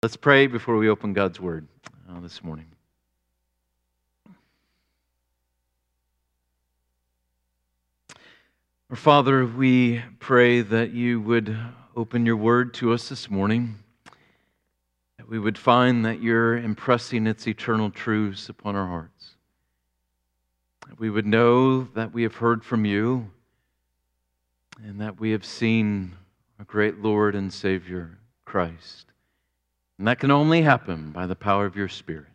Let's pray before we open God's Word uh, this morning. Our Father, we pray that you would open your Word to us this morning, that we would find that you're impressing its eternal truths upon our hearts. That we would know that we have heard from you and that we have seen our great Lord and Savior, Christ. And that can only happen by the power of your Spirit.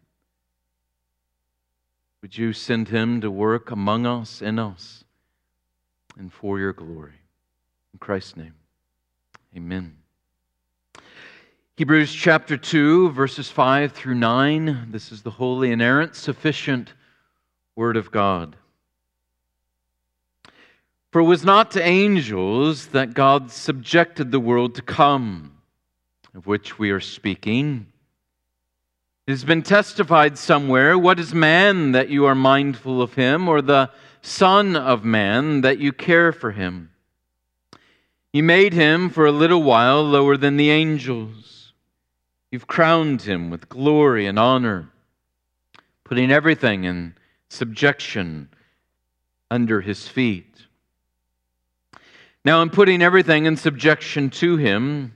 Would you send him to work among us, in us, and for your glory? In Christ's name, amen. Hebrews chapter 2, verses 5 through 9. This is the holy, inerrant, sufficient Word of God. For it was not to angels that God subjected the world to come of which we are speaking. It has been testified somewhere What is man that you are mindful of him, or the Son of Man that you care for him? You made him for a little while lower than the angels. You've crowned him with glory and honor, putting everything in subjection under his feet. Now, in putting everything in subjection to him,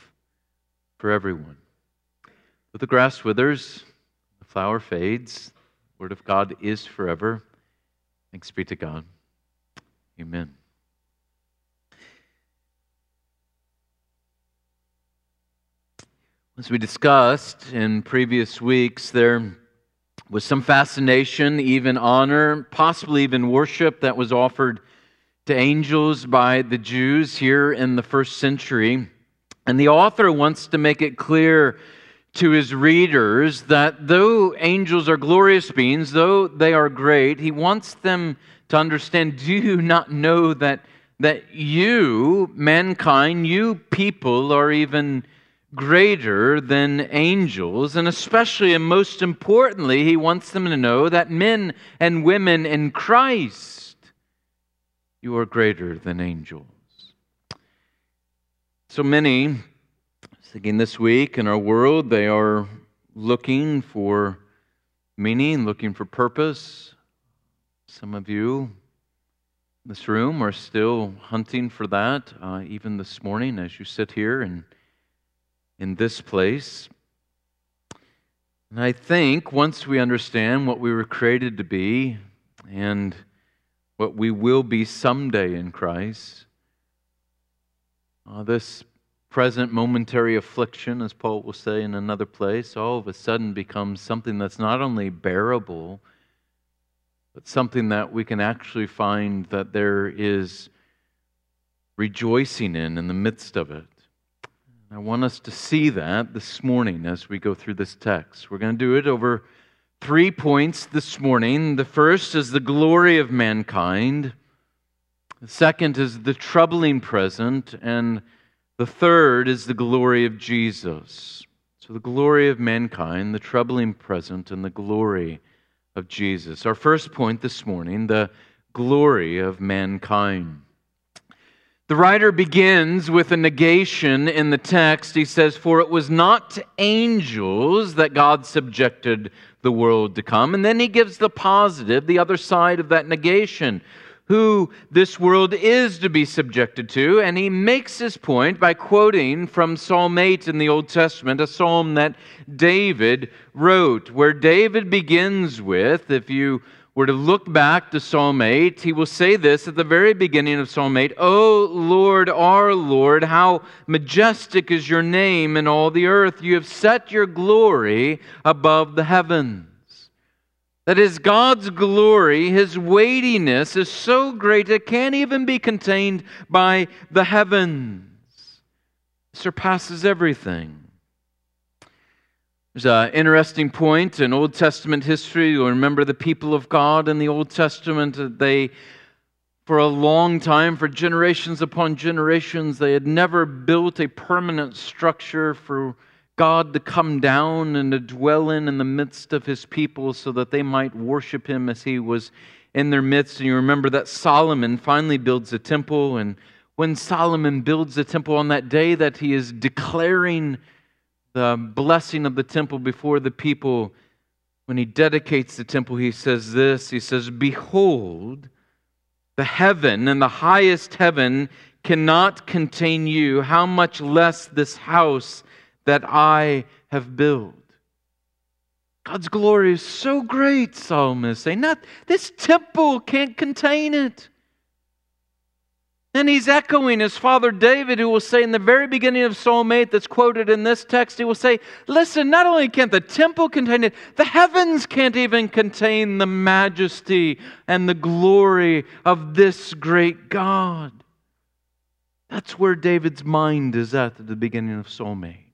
for everyone. But the grass withers, the flower fades, the word of God is forever. Thanks be to God. Amen. As we discussed in previous weeks, there was some fascination, even honor, possibly even worship that was offered to angels by the Jews here in the first century. And the author wants to make it clear to his readers that though angels are glorious beings, though they are great, he wants them to understand do you not know that, that you, mankind, you people, are even greater than angels? And especially and most importantly, he wants them to know that men and women in Christ, you are greater than angels. So many, thinking this week in our world, they are looking for meaning, looking for purpose. Some of you in this room are still hunting for that, uh, even this morning as you sit here and in this place. And I think once we understand what we were created to be and what we will be someday in Christ, uh, this present momentary affliction, as Paul will say in another place, all of a sudden becomes something that's not only bearable, but something that we can actually find that there is rejoicing in in the midst of it. I want us to see that this morning as we go through this text. We're going to do it over three points this morning. The first is the glory of mankind. The second is the troubling present, and the third is the glory of Jesus. So, the glory of mankind, the troubling present, and the glory of Jesus. Our first point this morning the glory of mankind. The writer begins with a negation in the text. He says, For it was not to angels that God subjected the world to come. And then he gives the positive, the other side of that negation who this world is to be subjected to. And he makes his point by quoting from Psalm 8 in the Old Testament, a psalm that David wrote, where David begins with, if you were to look back to Psalm 8, he will say this at the very beginning of Psalm 8 O Lord, our Lord, how majestic is your name in all the earth. You have set your glory above the heavens. That is, God's glory, His weightiness is so great it can't even be contained by the heavens, it surpasses everything. There's an interesting point in Old Testament history. You'll remember the people of God in the Old Testament. They, for a long time, for generations upon generations, they had never built a permanent structure for God to come down and to dwell in in the midst of his people so that they might worship him as he was in their midst. And you remember that Solomon finally builds a temple. And when Solomon builds the temple on that day that he is declaring the blessing of the temple before the people, when he dedicates the temple, he says this He says, Behold, the heaven and the highest heaven cannot contain you, how much less this house that I have built. God's glory is so great, Solomon is saying. Not this temple can't contain it. And he's echoing his father David, who will say in the very beginning of Psalm 8, that's quoted in this text, he will say, Listen, not only can't the temple contain it, the heavens can't even contain the majesty and the glory of this great God. That's where David's mind is at at the beginning of Psalm 8.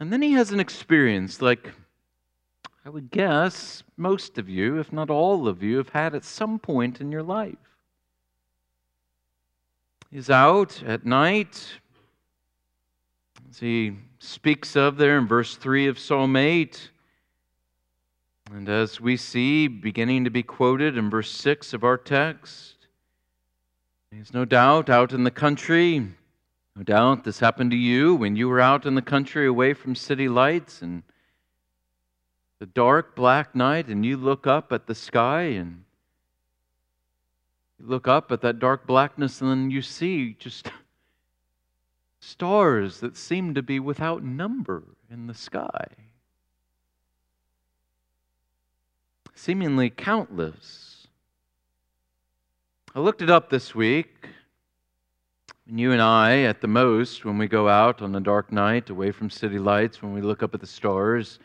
And then he has an experience like I would guess most of you, if not all of you, have had at some point in your life. He's out at night, as he speaks of there in verse 3 of Psalm 8. And as we see beginning to be quoted in verse 6 of our text, he's no doubt out in the country no doubt this happened to you when you were out in the country away from city lights and the dark black night, and you look up at the sky and you look up at that dark blackness, and then you see just stars that seem to be without number in the sky. Seemingly countless. I looked it up this week. And you and I, at the most, when we go out on a dark night away from city lights, when we look up at the stars,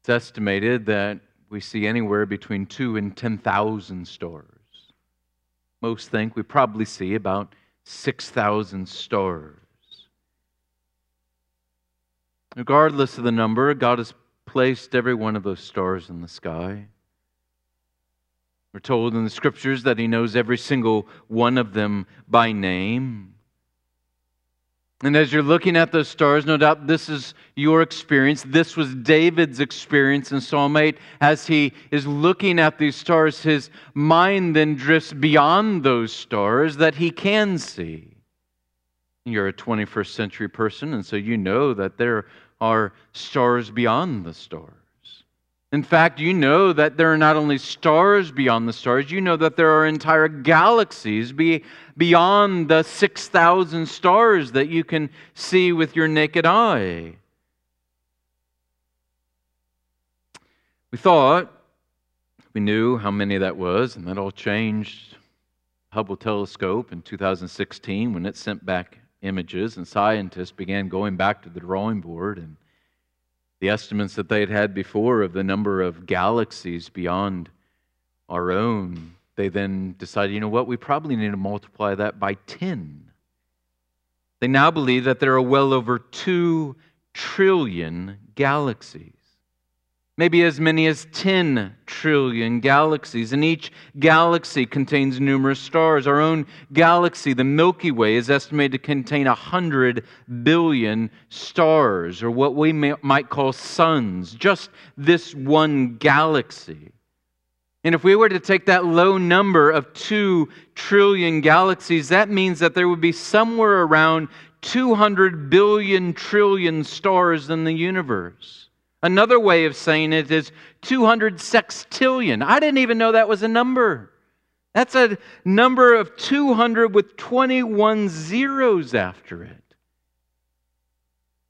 it's estimated that we see anywhere between two and 10,000 stars. Most think we probably see about 6,000 stars. Regardless of the number, God has placed every one of those stars in the sky. We're told in the scriptures that he knows every single one of them by name. And as you're looking at those stars, no doubt this is your experience. This was David's experience in Psalm 8. As he is looking at these stars, his mind then drifts beyond those stars that he can see. You're a 21st century person, and so you know that there are stars beyond the stars. In fact, you know that there are not only stars beyond the stars, you know that there are entire galaxies be, beyond the 6,000 stars that you can see with your naked eye. We thought we knew how many that was, and that all changed. Hubble telescope in 2016 when it sent back images, and scientists began going back to the drawing board and the estimates that they had had before of the number of galaxies beyond our own, they then decided, you know what, we probably need to multiply that by 10. They now believe that there are well over 2 trillion galaxies maybe as many as 10 trillion galaxies. And each galaxy contains numerous stars. Our own galaxy, the Milky Way, is estimated to contain 100 billion stars, or what we may, might call suns, just this one galaxy. And if we were to take that low number of 2 trillion galaxies, that means that there would be somewhere around 200 billion trillion stars in the universe. Another way of saying it is 200 sextillion. I didn't even know that was a number. That's a number of 200 with 21 zeros after it.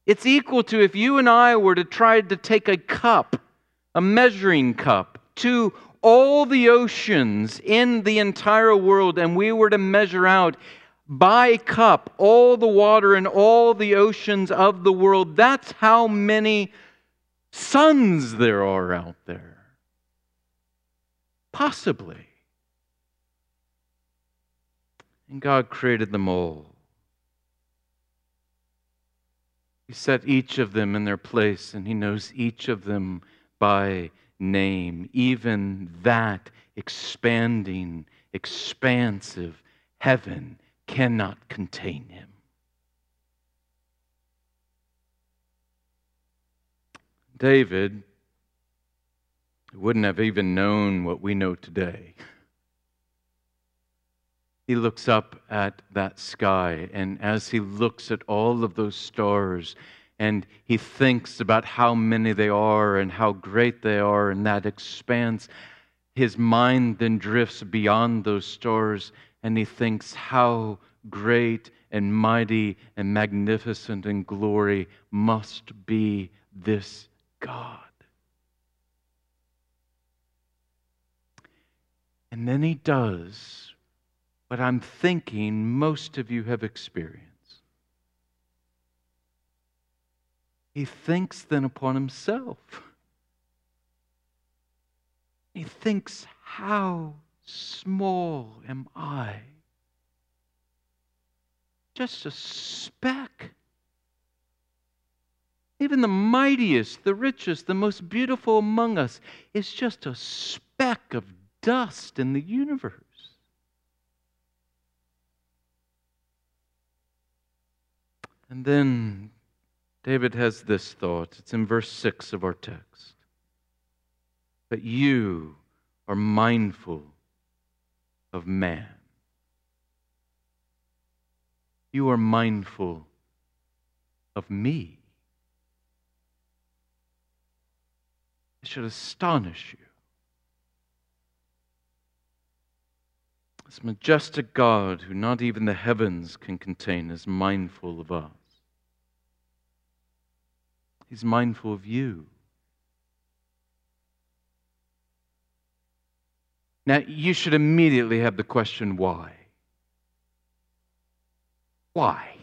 It's equal to if you and I were to try to take a cup, a measuring cup, to all the oceans in the entire world, and we were to measure out by cup all the water in all the oceans of the world, that's how many suns there are out there. Possibly. And God created them all. He set each of them in their place, and He knows each of them by name. Even that expanding, expansive heaven cannot contain Him. David wouldn't have even known what we know today. He looks up at that sky, and as he looks at all of those stars, and he thinks about how many they are and how great they are in that expanse, his mind then drifts beyond those stars, and he thinks how great and mighty and magnificent and glory must be this God. And then he does what I'm thinking most of you have experienced. He thinks then upon himself. He thinks, How small am I? Just a speck. Even the mightiest, the richest, the most beautiful among us is just a speck of dust in the universe. And then David has this thought. It's in verse 6 of our text. But you are mindful of man. You are mindful of me. It should astonish you. This majestic God, who not even the heavens can contain, is mindful of us. He's mindful of you. Now, you should immediately have the question why? Why?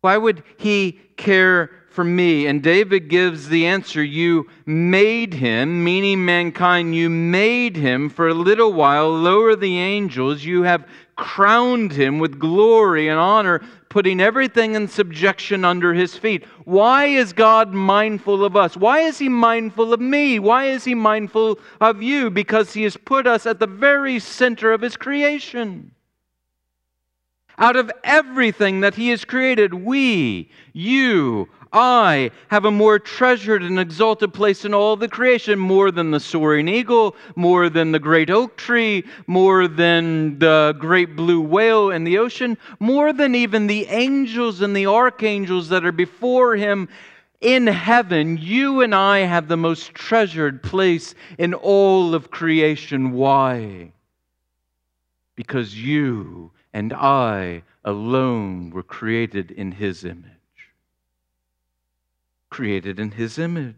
Why would he care for me? And David gives the answer You made him, meaning mankind, you made him for a little while lower the angels. You have crowned him with glory and honor, putting everything in subjection under his feet. Why is God mindful of us? Why is he mindful of me? Why is he mindful of you? Because he has put us at the very center of his creation. Out of everything that He has created, we, you, I have a more treasured and exalted place in all the creation, more than the soaring eagle, more than the great oak tree, more than the great blue whale in the ocean, more than even the angels and the archangels that are before Him. In heaven, you and I have the most treasured place in all of creation. Why? Because you and I alone were created in His image. Created in His image.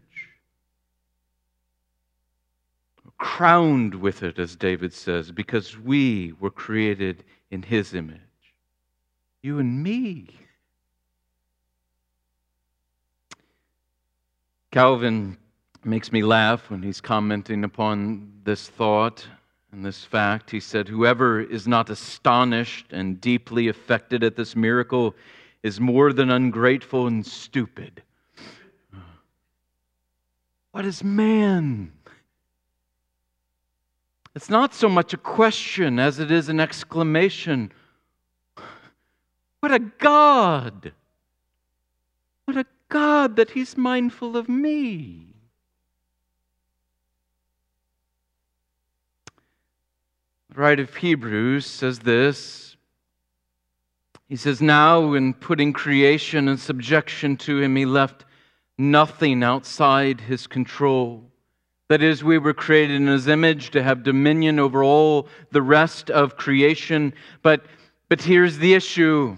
Crowned with it, as David says, because we were created in His image. You and me. Calvin makes me laugh when he's commenting upon this thought and this fact. He said, Whoever is not astonished and deeply affected at this miracle is more than ungrateful and stupid. What is man? It's not so much a question as it is an exclamation. What a God! What a God that He's mindful of me. The writer of Hebrews says this. He says, Now, in putting creation in subjection to him, he left nothing outside his control. That is, we were created in his image to have dominion over all the rest of creation. But, but here's the issue,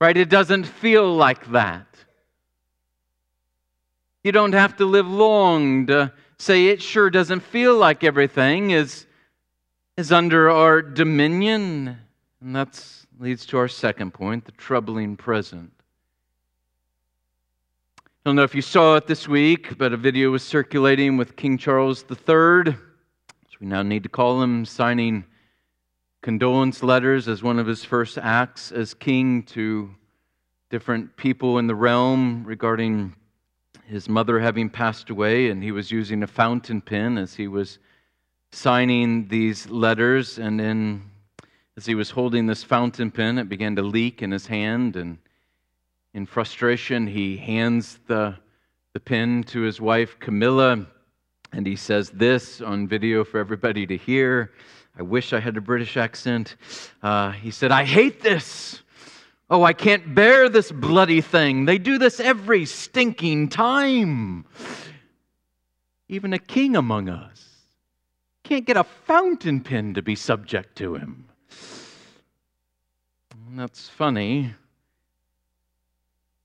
right? It doesn't feel like that. You don't have to live long to say it sure doesn't feel like everything is is under our dominion. And that leads to our second point the troubling present. I don't know if you saw it this week, but a video was circulating with King Charles III, which we now need to call him, signing condolence letters as one of his first acts as king to different people in the realm regarding his mother having passed away, and he was using a fountain pen as he was signing these letters. And then, as he was holding this fountain pen, it began to leak in his hand. And in frustration, he hands the, the pen to his wife, Camilla, and he says this on video for everybody to hear. I wish I had a British accent. Uh, he said, I hate this. Oh, I can't bear this bloody thing. They do this every stinking time. Even a king among us can't get a fountain pen to be subject to him. That's funny.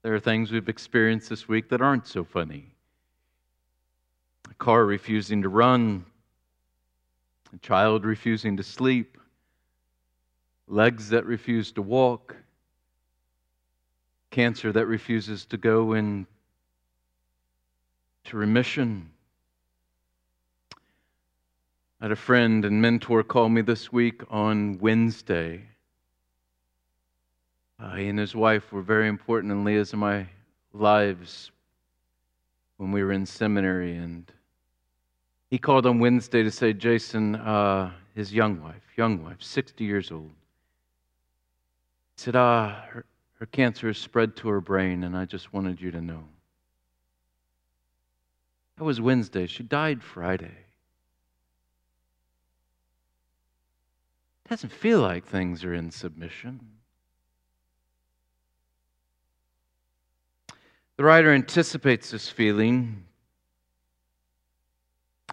There are things we've experienced this week that aren't so funny. A car refusing to run, a child refusing to sleep, legs that refuse to walk cancer that refuses to go into remission. I had a friend and mentor call me this week on Wednesday. Uh, he and his wife were very important in Leah's and my lives when we were in seminary. And he called on Wednesday to say, Jason, uh, his young wife, young wife, 60 years old, said, ah, her, her cancer has spread to her brain, and I just wanted you to know. That was Wednesday. She died Friday. It doesn't feel like things are in submission. The writer anticipates this feeling.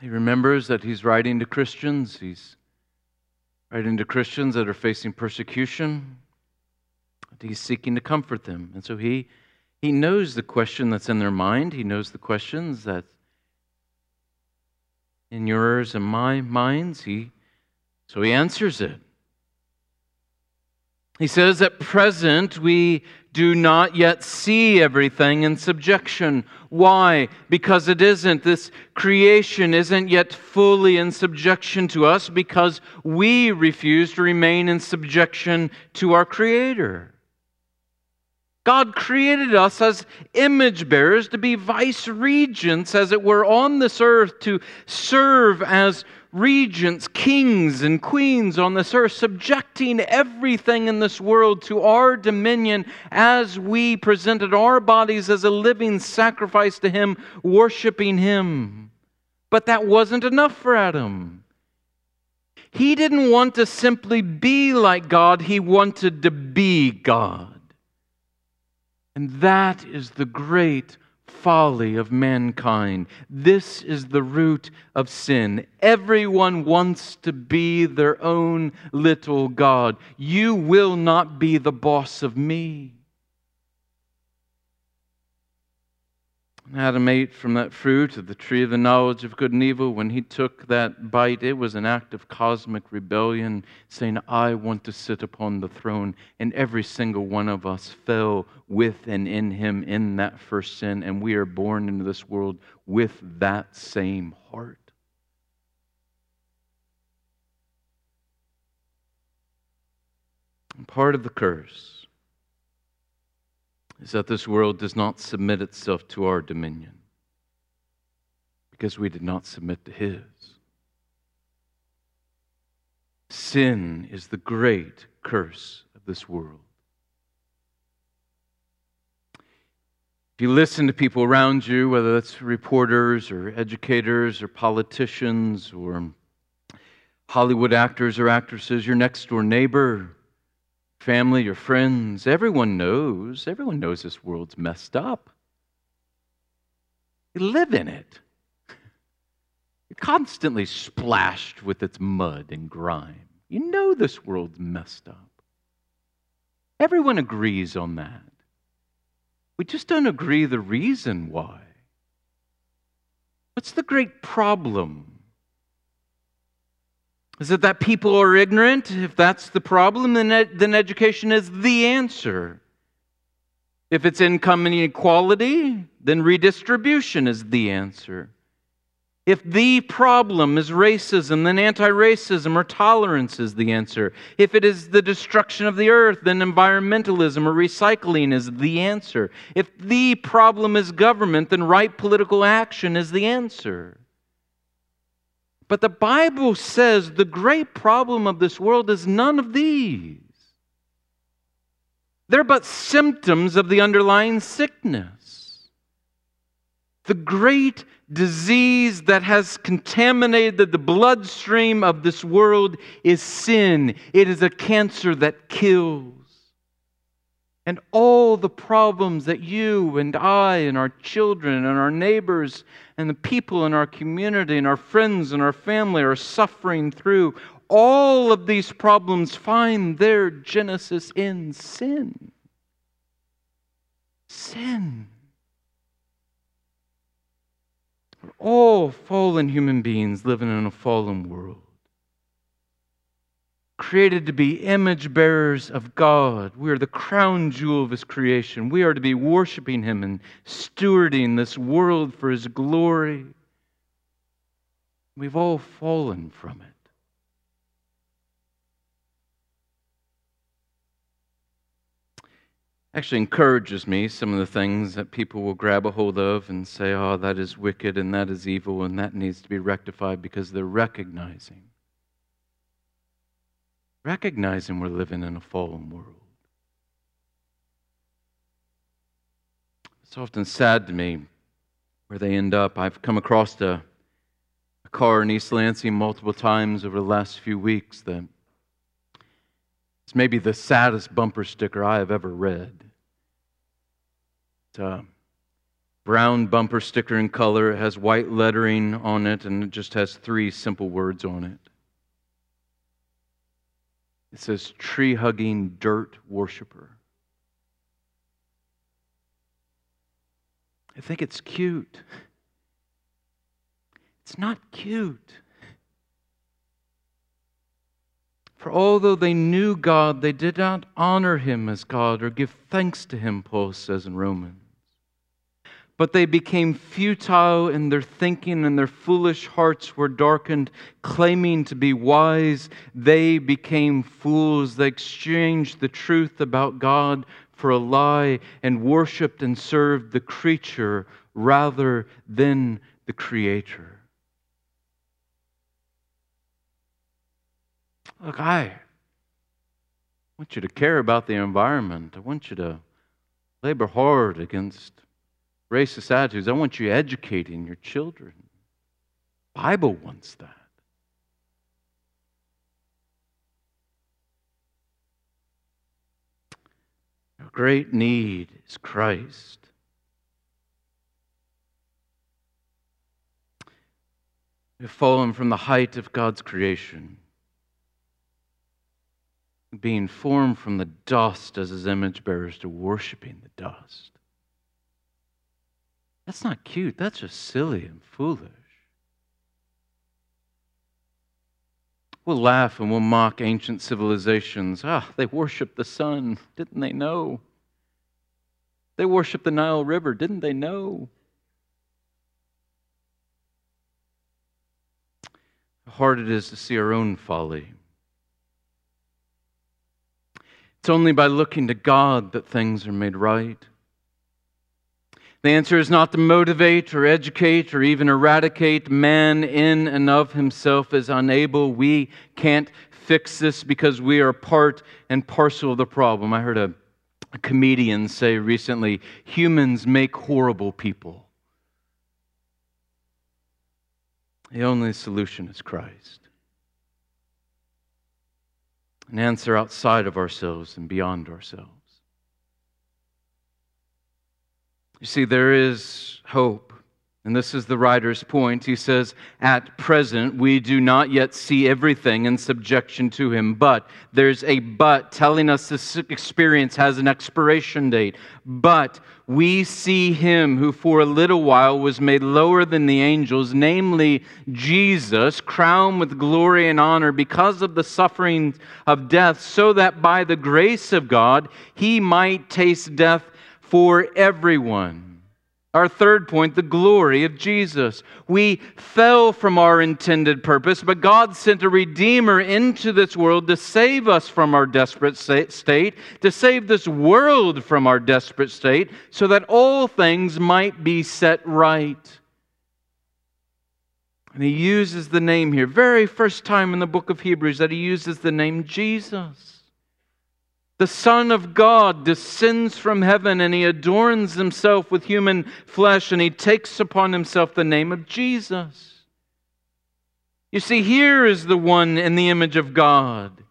He remembers that he's writing to Christians. He's writing to Christians that are facing persecution. He's seeking to comfort them. And so he, he knows the question that's in their mind. He knows the questions that in yours and my minds. He, so he answers it. He says, At present, we do not yet see everything in subjection. Why? Because it isn't. This creation isn't yet fully in subjection to us because we refuse to remain in subjection to our Creator. God created us as image bearers to be vice regents, as it were, on this earth, to serve as regents, kings, and queens on this earth, subjecting everything in this world to our dominion as we presented our bodies as a living sacrifice to Him, worshiping Him. But that wasn't enough for Adam. He didn't want to simply be like God, he wanted to be God. And that is the great folly of mankind. This is the root of sin. Everyone wants to be their own little God. You will not be the boss of me. Adam ate from that fruit of the tree of the knowledge of good and evil. When he took that bite, it was an act of cosmic rebellion, saying, I want to sit upon the throne. And every single one of us fell with and in him in that first sin. And we are born into this world with that same heart. Part of the curse is that this world does not submit itself to our dominion because we did not submit to His. Sin is the great curse of this world. If you listen to people around you, whether that's reporters or educators or politicians or Hollywood actors or actresses, your next door neighbor, family, your friends, everyone knows. Everyone knows this world's messed up. You live in it. You're constantly splashed with its mud and grime. You know this world's messed up. Everyone agrees on that. We just don't agree the reason why. What's the great problem is it that people are ignorant? If that's the problem, then, ed- then education is the answer. If it's income inequality, then redistribution is the answer. If the problem is racism, then anti racism or tolerance is the answer. If it is the destruction of the earth, then environmentalism or recycling is the answer. If the problem is government, then right political action is the answer. But the Bible says the great problem of this world is none of these. They're but symptoms of the underlying sickness. The great disease that has contaminated the bloodstream of this world is sin. It is a cancer that kills. And all the problems that you and I and our children and our neighbors and the people in our community and our friends and our family are suffering through, all of these problems find their genesis in sin. Sin. We're all fallen human beings living in a fallen world. Created to be image bearers of God. We are the crown jewel of His creation. We are to be worshiping Him and stewarding this world for His glory. We've all fallen from it. actually encourages me some of the things that people will grab a hold of and say, oh, that is wicked and that is evil and that needs to be rectified because they're recognizing. Recognizing we're living in a fallen world. It's often sad to me where they end up. I've come across a, a car in East Lansing multiple times over the last few weeks that it's maybe the saddest bumper sticker I have ever read It's a brown bumper sticker in color. It has white lettering on it, and it just has three simple words on it. It says, tree hugging dirt worshiper. I think it's cute. It's not cute. For although they knew God, they did not honor him as God or give thanks to him, Paul says in Romans but they became futile in their thinking, and their foolish hearts were darkened. Claiming to be wise, they became fools. They exchanged the truth about God for a lie and worshiped and served the creature rather than the Creator. Look, I want you to care about the environment. I want you to labor hard against racist attitudes. I want you educating your children. Bible wants that. Our great need is Christ. We've fallen from the height of God's creation, being formed from the dust as his image bearers to worshiping the dust. That's not cute. That's just silly and foolish. We'll laugh and we'll mock ancient civilizations. Ah, they worshiped the sun. Didn't they know? They worshiped the Nile River. Didn't they know? How hard it is to see our own folly. It's only by looking to God that things are made right. The answer is not to motivate or educate or even eradicate. Man in and of himself is unable. We can't fix this because we are part and parcel of the problem. I heard a, a comedian say recently humans make horrible people. The only solution is Christ. An answer outside of ourselves and beyond ourselves. You see, there is hope. And this is the writer's point. He says, At present, we do not yet see everything in subjection to him. But there's a but telling us this experience has an expiration date. But we see him who for a little while was made lower than the angels, namely Jesus, crowned with glory and honor because of the suffering of death, so that by the grace of God he might taste death for everyone. Our third point, the glory of Jesus. We fell from our intended purpose, but God sent a Redeemer into this world to save us from our desperate state, to save this world from our desperate state, so that all things might be set right. And he uses the name here, very first time in the book of Hebrews that he uses the name Jesus. The Son of God descends from heaven and he adorns himself with human flesh and he takes upon himself the name of Jesus. You see, here is the one in the image of God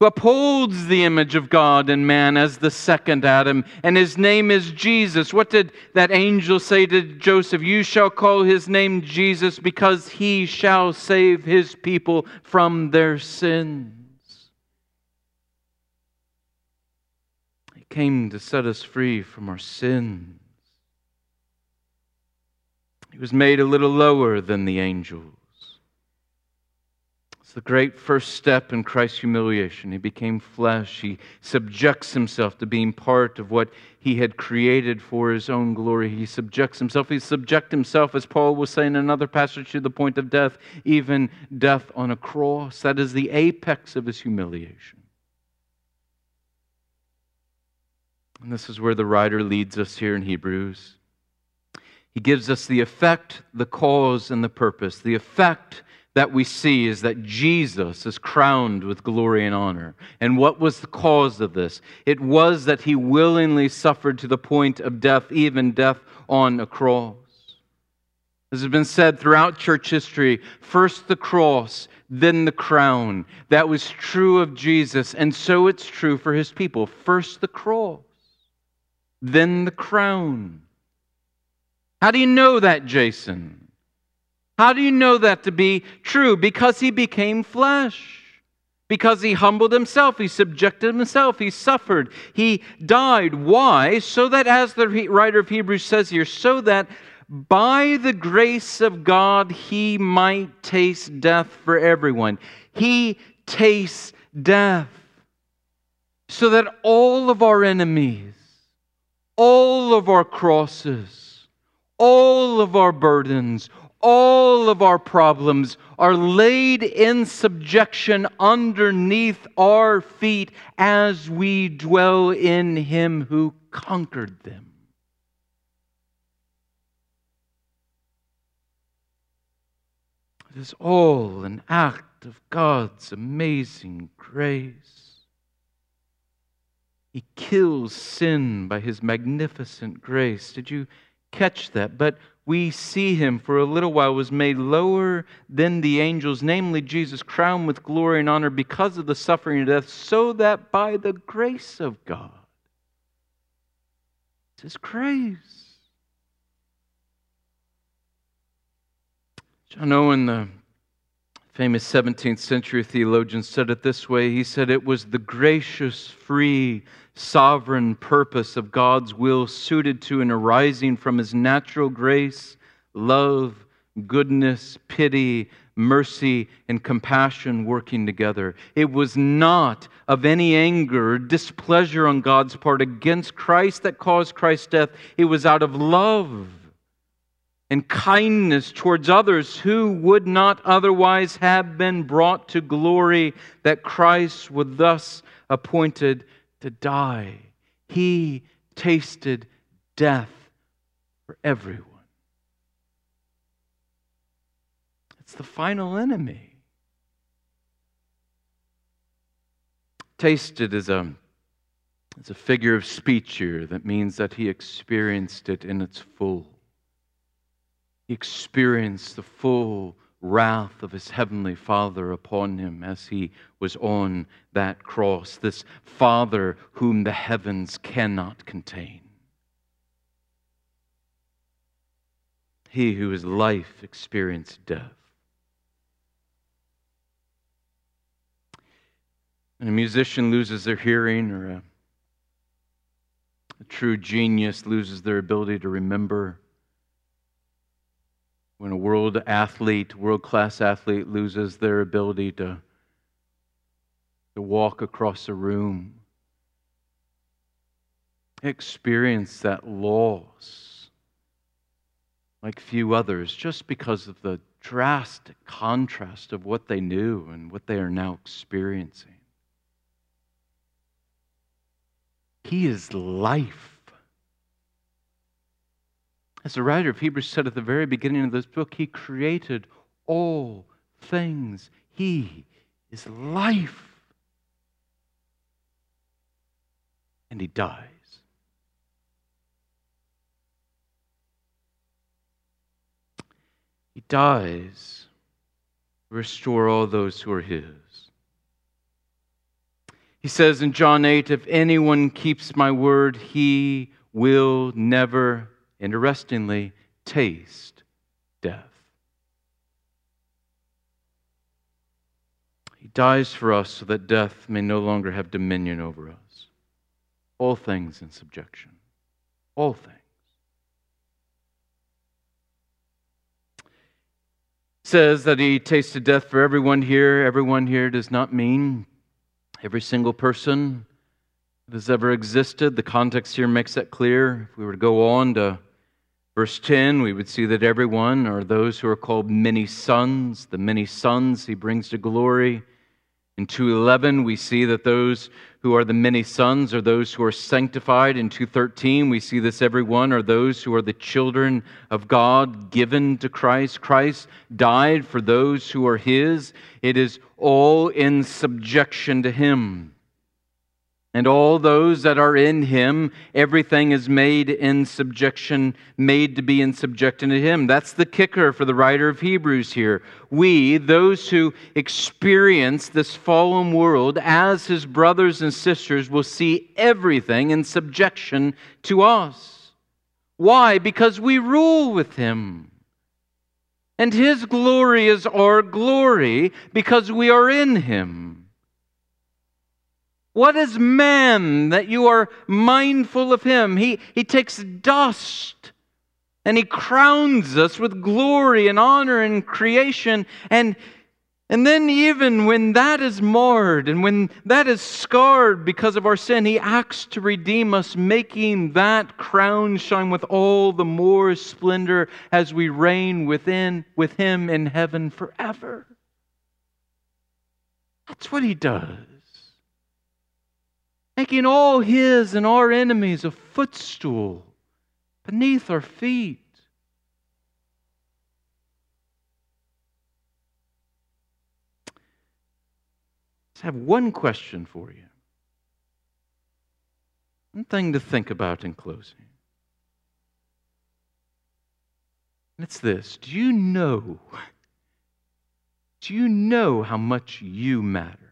who upholds the image of God in man as the second Adam, and his name is Jesus. What did that angel say to Joseph? You shall call his name Jesus because he shall save his people from their sins. Came to set us free from our sins. He was made a little lower than the angels. It's the great first step in Christ's humiliation. He became flesh. He subjects himself to being part of what he had created for his own glory. He subjects himself. He subjects himself, as Paul was saying in another passage, to the point of death, even death on a cross. That is the apex of his humiliation. And this is where the writer leads us here in Hebrews. He gives us the effect, the cause, and the purpose. The effect that we see is that Jesus is crowned with glory and honor. And what was the cause of this? It was that he willingly suffered to the point of death, even death on a cross. As has been said throughout church history, first the cross, then the crown. That was true of Jesus, and so it's true for his people. First the cross then the crown. How do you know that, Jason? How do you know that to be true? Because he became flesh. Because he humbled himself, he subjected himself, he suffered, he died. Why? So that, as the writer of Hebrews says here, so that by the grace of God he might taste death for everyone. He tastes death so that all of our enemies all of our crosses, all of our burdens, all of our problems are laid in subjection underneath our feet as we dwell in Him who conquered them. It is all an act of God's amazing grace. He kills sin by his magnificent grace. Did you catch that? But we see him for a little while was made lower than the angels, namely Jesus, crowned with glory and honor because of the suffering and death, so that by the grace of God, it's his grace. John Owen, the famous 17th century theologian, said it this way. He said, It was the gracious, free, sovereign purpose of God's will suited to and arising from his natural grace, love, goodness, pity, mercy, and compassion working together. It was not of any anger or displeasure on God's part against Christ that caused Christ's death. It was out of love and kindness towards others who would not otherwise have been brought to glory that Christ was thus appointed to die. He tasted death for everyone. It's the final enemy. Tasted is a, is a figure of speech here that means that he experienced it in its full. Experienced the full wrath of his heavenly Father upon him as he was on that cross, this Father whom the heavens cannot contain. He who is life experienced death. When a musician loses their hearing or a, a true genius loses their ability to remember, when a world athlete, world class athlete, loses their ability to, to walk across a room, experience that loss like few others just because of the drastic contrast of what they knew and what they are now experiencing. He is life. As the writer of Hebrews said at the very beginning of this book, He created all things. He is life. And He dies. He dies to restore all those who are His. He says in John 8, If anyone keeps my word, he will never, interestingly, taste death. He dies for us so that death may no longer have dominion over us. All things in subjection. All things. says that he tasted death for everyone here. Everyone here does not mean every single person that has ever existed. The context here makes that clear. If we were to go on to verse 10, we would see that everyone are those who are called many sons. The many sons he brings to glory. In 2:11 we see that those who are the many sons are those who are sanctified. In 2:13 we see this everyone are those who are the children of God given to Christ. Christ died for those who are his. It is all in subjection to him and all those that are in him, everything is made in subjection, made to be in subjection to him. That's the kicker for the writer of Hebrews here. We, those who experience this fallen world as his brothers and sisters, will see everything in subjection to us. Why? Because we rule with him. And his glory is our glory because we are in him. What is man that you are mindful of him? He, he takes dust and he crowns us with glory and honor and creation. And, and then, even when that is marred and when that is scarred because of our sin, he acts to redeem us, making that crown shine with all the more splendor as we reign within with him in heaven forever. That's what he does making all his and our enemies a footstool beneath our feet. I have one question for you. One thing to think about in closing. And it's this Do you know? Do you know how much you matter?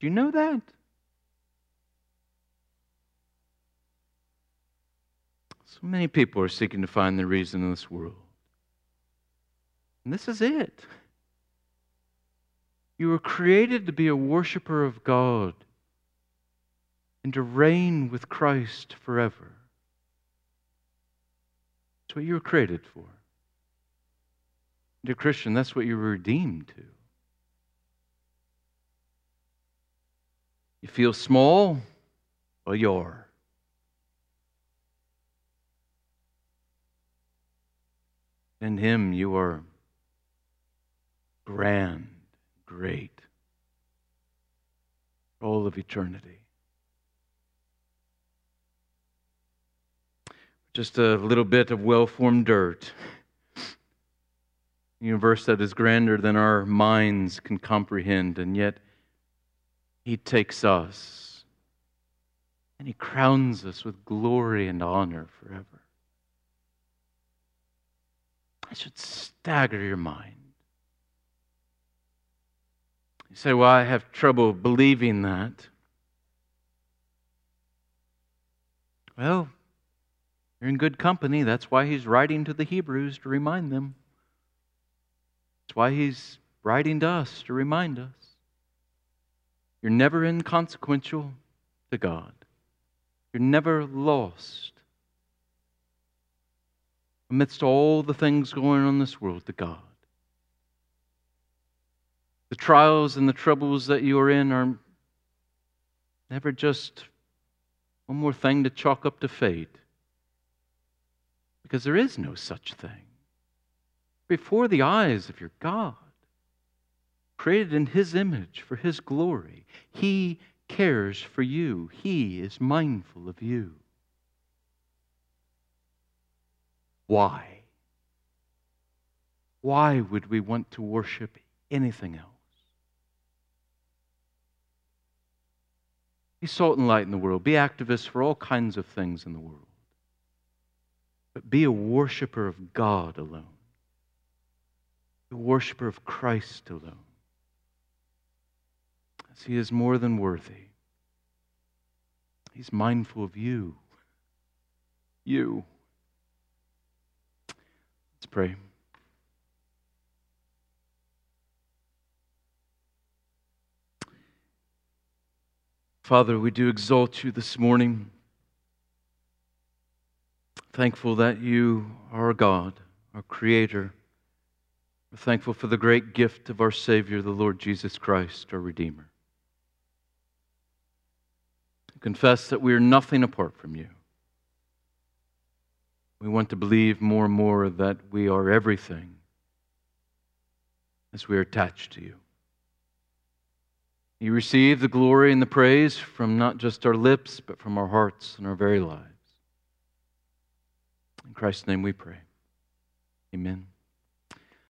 Do you know that? So many people are seeking to find the reason in this world. And this is it. You were created to be a worshiper of God and to reign with Christ forever. That's what you were created for. Dear Christian, that's what you were redeemed to. You feel small? Well, you are. In Him, you are grand, great, all of eternity. Just a little bit of well formed dirt. Universe that is grander than our minds can comprehend, and yet he takes us and He crowns us with glory and honor forever. That should stagger your mind. You say, Well, I have trouble believing that. Well, you're in good company. That's why he's writing to the Hebrews to remind them. That's why he's writing to us to remind us. You're never inconsequential to God. You're never lost amidst all the things going on in this world to God. The trials and the troubles that you are in are never just one more thing to chalk up to fate. Because there is no such thing. Before the eyes of your God, created in His image for His glory, He cares for you, He is mindful of you. Why? Why would we want to worship anything else? Be salt and light in the world. Be activists for all kinds of things in the world. But be a worshiper of God alone, a worshiper of Christ alone. As He is more than worthy. He's mindful of you. You. Let's pray. Father, we do exalt you this morning. Thankful that you are God, our Creator. We're thankful for the great gift of our Savior, the Lord Jesus Christ, our Redeemer. Confess that we are nothing apart from you. We want to believe more and more that we are everything as we are attached to you. You receive the glory and the praise from not just our lips, but from our hearts and our very lives. In Christ's name we pray. Amen.